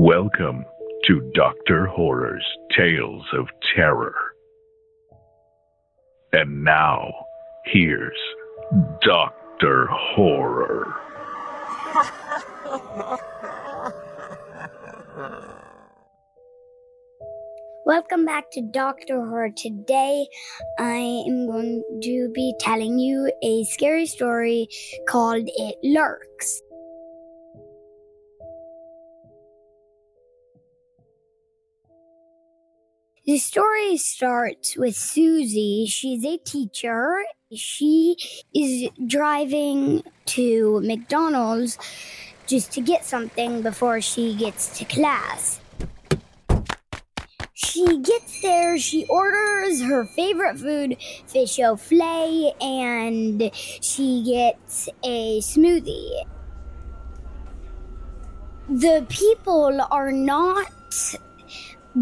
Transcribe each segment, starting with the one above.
Welcome to Dr. Horror's Tales of Terror. And now, here's Dr. Horror. Welcome back to Dr. Horror. Today I am going to be telling you a scary story called It Lurks. The story starts with Susie. She's a teacher. She is driving to McDonald's just to get something before she gets to class. She gets there, she orders her favorite food, fish au filet, and she gets a smoothie. The people are not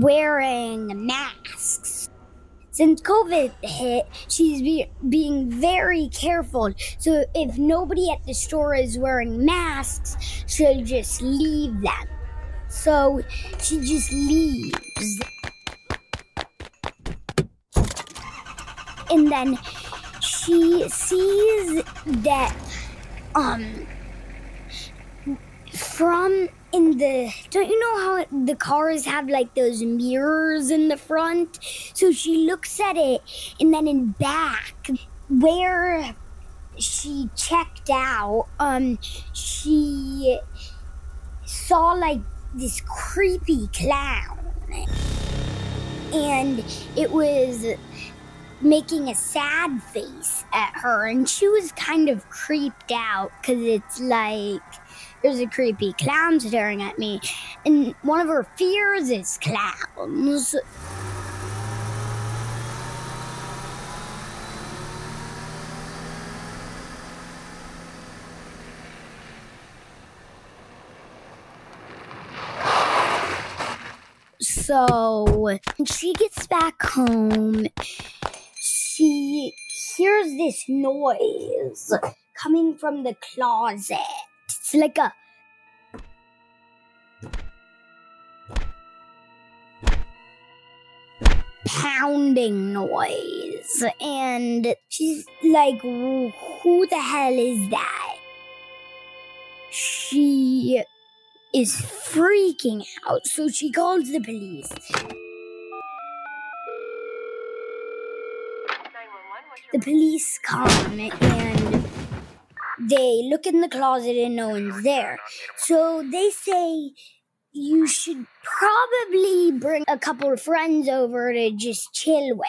wearing masks. Since COVID hit, she's be- being very careful. So if nobody at the store is wearing masks, she'll just leave them. So she just leaves. And then she sees that um from in the don't you know how the cars have like those mirrors in the front? So she looks at it and then in back where she checked out um she saw like this creepy clown. And it was making a sad face at her and she was kind of creeped out because it's like there's a creepy clown staring at me and one of her fears is clowns so when she gets back home she hears this noise coming from the closet. It's like a pounding noise. And she's like, Who the hell is that? She is freaking out, so she calls the police. the police come and they look in the closet and no one's there. So they say you should probably bring a couple of friends over to just chill with.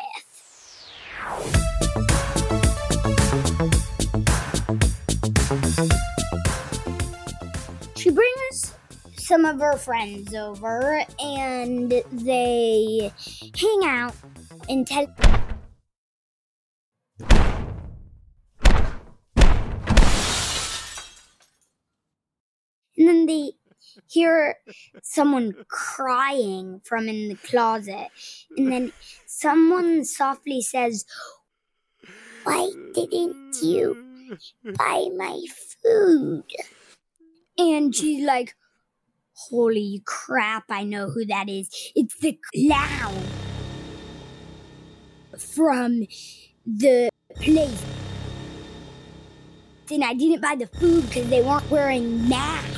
She brings some of her friends over and they hang out and tell they hear someone crying from in the closet and then someone softly says why didn't you buy my food? And she's like holy crap i know who that is. It's the clown from the place. And I didn't buy the food because they weren't wearing masks.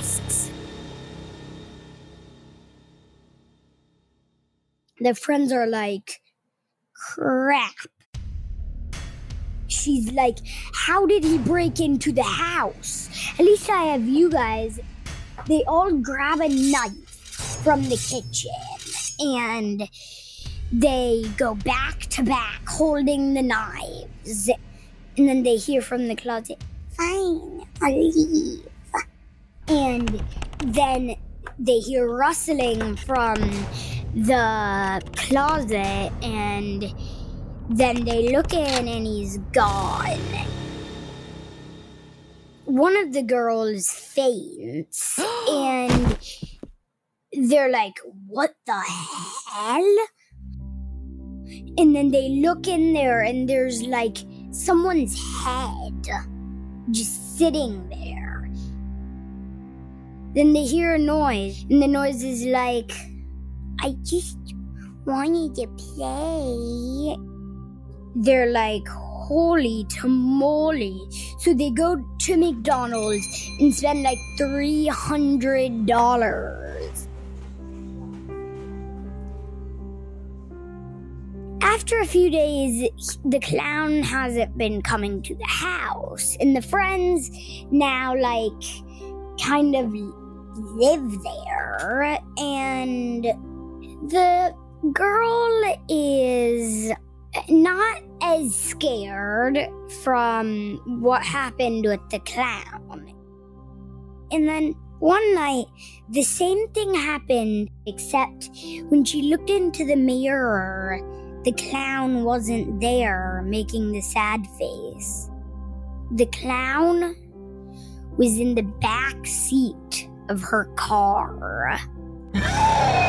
Their friends are like, crap. She's like, how did he break into the house? At least I have you guys. They all grab a knife from the kitchen and they go back to back holding the knives. And then they hear from the closet, fine, I'll leave. And then they hear rustling from the closet, and then they look in, and he's gone. One of the girls faints, and they're like, What the hell? And then they look in there, and there's like someone's head just sitting there. Then they hear a noise, and the noise is like, I just wanted to play. They're like, holy tamale. So they go to McDonald's and spend like $300. After a few days, the clown hasn't been coming to the house, and the friends now, like, kind of live there, and the girl is not as scared from what happened with the clown. And then one night, the same thing happened, except when she looked into the mirror, the clown wasn't there making the sad face. The clown was in the back seat of her car.